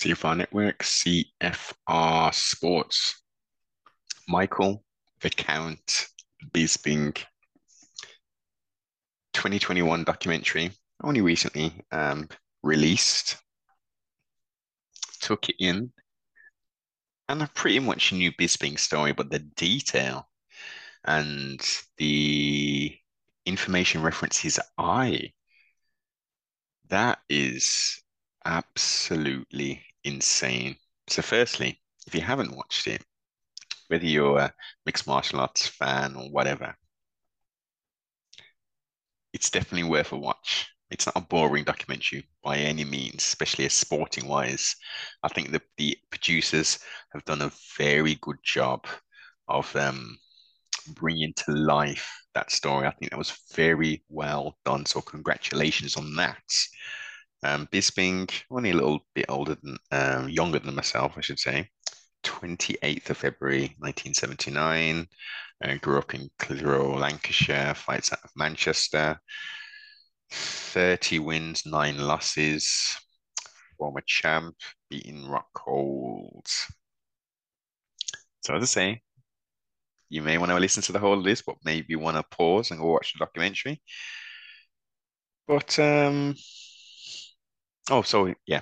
CFR Network, CFR Sports. Michael, the Count, Bisping, 2021 documentary, only recently um, released. Took it in, and I pretty much knew Bisping's story, but the detail and the information references I, that is absolutely insane. So, firstly, if you haven't watched it, whether you're a mixed martial arts fan or whatever, it's definitely worth a watch. It's not a boring documentary by any means, especially as sporting wise. I think that the producers have done a very good job of um, bringing to life that story. I think that was very well done. So congratulations on that. Um, Bisping, only a little bit older than, um, younger than myself, I should say. 28th of February 1979. Uh, grew up in Clitheroe, Lancashire, fights out of Manchester. 30 wins, nine losses. Former champ, beating Rockhold. So as I say, you may want to listen to the whole this, but maybe want to pause and go watch the documentary. But um, oh, so yeah,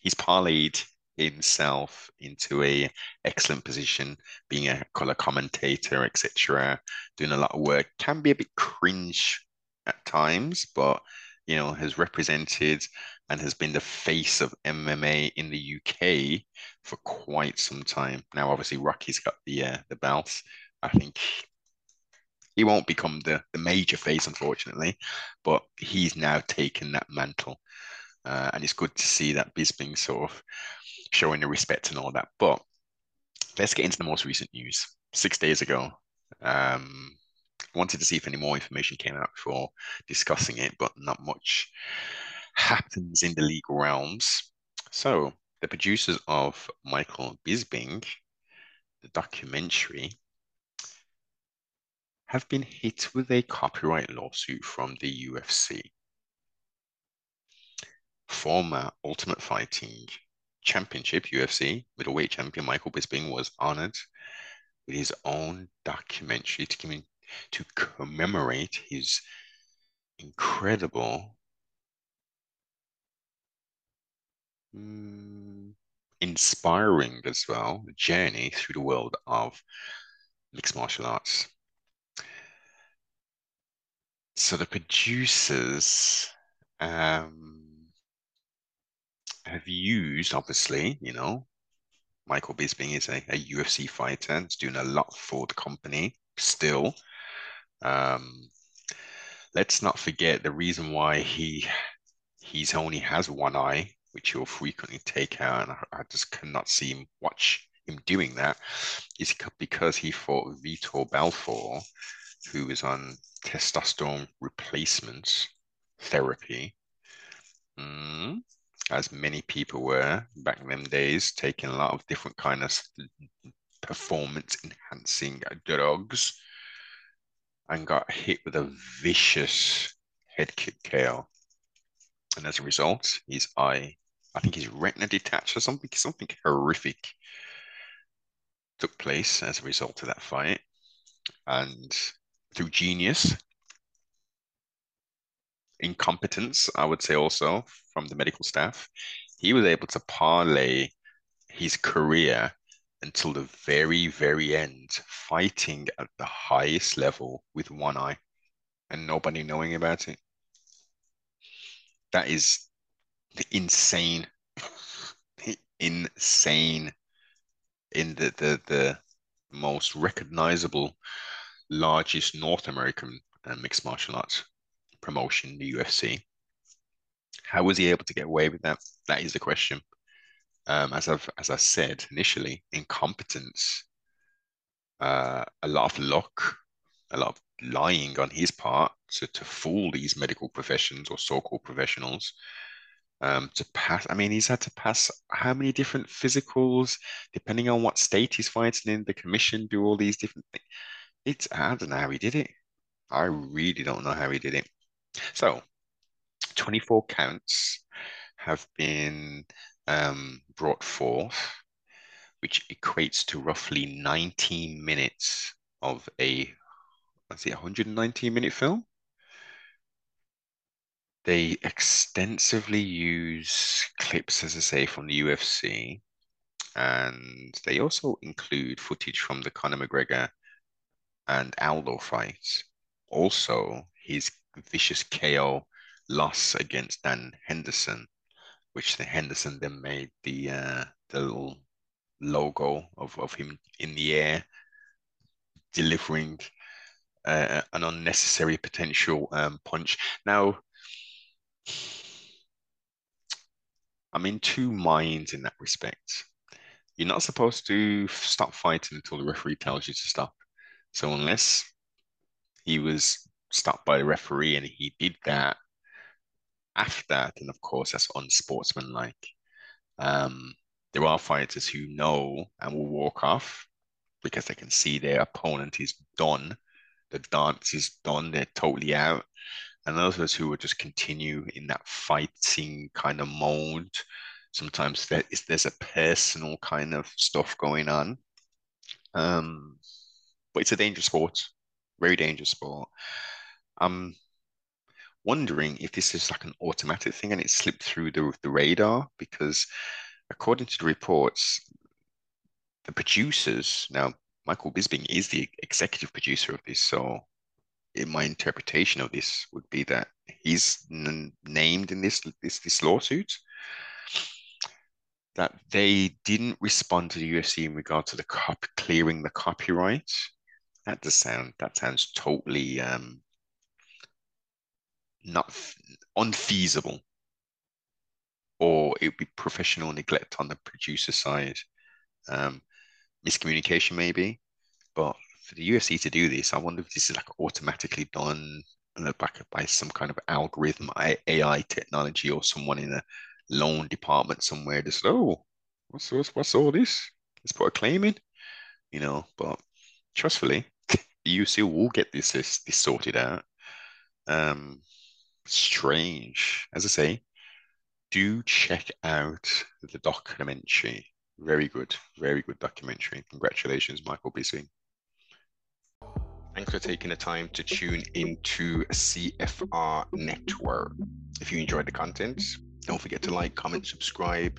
he's parlayed himself into a excellent position, being a color commentator, etc. Doing a lot of work can be a bit cringe at times, but you know has represented and has been the face of MMA in the UK for quite some time. Now, obviously, Rocky's got the uh, the belt. I think he won't become the, the major face, unfortunately, but he's now taken that mantle. Uh, and it's good to see that Bisping sort of showing the respect and all that. But let's get into the most recent news. Six days ago, um, wanted to see if any more information came out before discussing it, but not much happens in the legal realms. So the producers of Michael Bisping, the documentary, have been hit with a copyright lawsuit from the UFC. Former Ultimate Fighting Championship UFC middleweight champion Michael Bisping was honored with his own documentary to, to commemorate his incredible mm, inspiring as well journey through the world of mixed martial arts. So the producers um, have used, obviously, you know, Michael Bisping is a, a UFC fighter is doing a lot for the company still. Um, let's not forget the reason why he he's only has one eye, which he'll frequently take out, and I, I just cannot see him watch him doing that, is because he fought Vitor who was on testosterone replacement therapy, mm, as many people were back in them days, taking a lot of different kind of performance enhancing drugs, and got hit with a vicious head kick KO. And as a result, his eye, I think his retina detached or something, something horrific took place as a result of that fight. And through genius, incompetence, I would say also from the medical staff, he was able to parlay his career until the very, very end, fighting at the highest level with one eye and nobody knowing about it. That is insane, insane in the, the, the most recognizable largest North American uh, mixed martial arts promotion, in the UFC. How was he able to get away with that? That is the question. Um, as I've as I said initially, incompetence, uh, a lot of luck, a lot of lying on his part to, to fool these medical professions or so-called professionals um, to pass. I mean, he's had to pass how many different physicals, depending on what state he's fighting in. The commission do all these different things. It's I don't know how he did it. I really don't know how he did it. So, 24 counts have been um, brought forth, which equates to roughly 19 minutes of a, let's see, 119 minute film. They extensively use clips, as I say, from the UFC, and they also include footage from the Conor McGregor and Aldo fights. Also, his vicious KO loss against Dan Henderson, which the Henderson then made the uh, the little logo of, of him in the air delivering uh, an unnecessary potential um, punch. Now, I'm in two minds in that respect. You're not supposed to stop fighting until the referee tells you to stop. So unless he was stopped by the referee and he did that after, then of course that's unsportsmanlike. Um, there are fighters who know and will walk off because they can see their opponent is done. The dance is done. They're totally out. And others who will just continue in that fighting kind of mode. Sometimes there is, there's a personal kind of stuff going on. Um, but it's a dangerous sport, very dangerous sport. I'm wondering if this is like an automatic thing and it slipped through the, the radar because according to the reports, the producers now Michael Bisping is the executive producer of this, so in my interpretation of this would be that he's named in this this this lawsuit that they didn't respond to the UFC in regard to the cop clearing the copyright. That does sound that sounds totally um, not unfeasible, or it would be professional neglect on the producer side. Um, miscommunication maybe. But for the UFC to do this, I wonder if this is like automatically done back by some kind of algorithm, AI technology, or someone in a loan department somewhere. Just oh, what's what's, what's all this? Let's put a claim in, you know. But trustfully, the UFC will get this this, this sorted out. Um, strange, as I say. Do check out the documentary very good, very good documentary. Congratulations, Michael Bisping. Thanks for taking the time to tune into CFR Network. If you enjoyed the content, don't forget to like, comment, subscribe,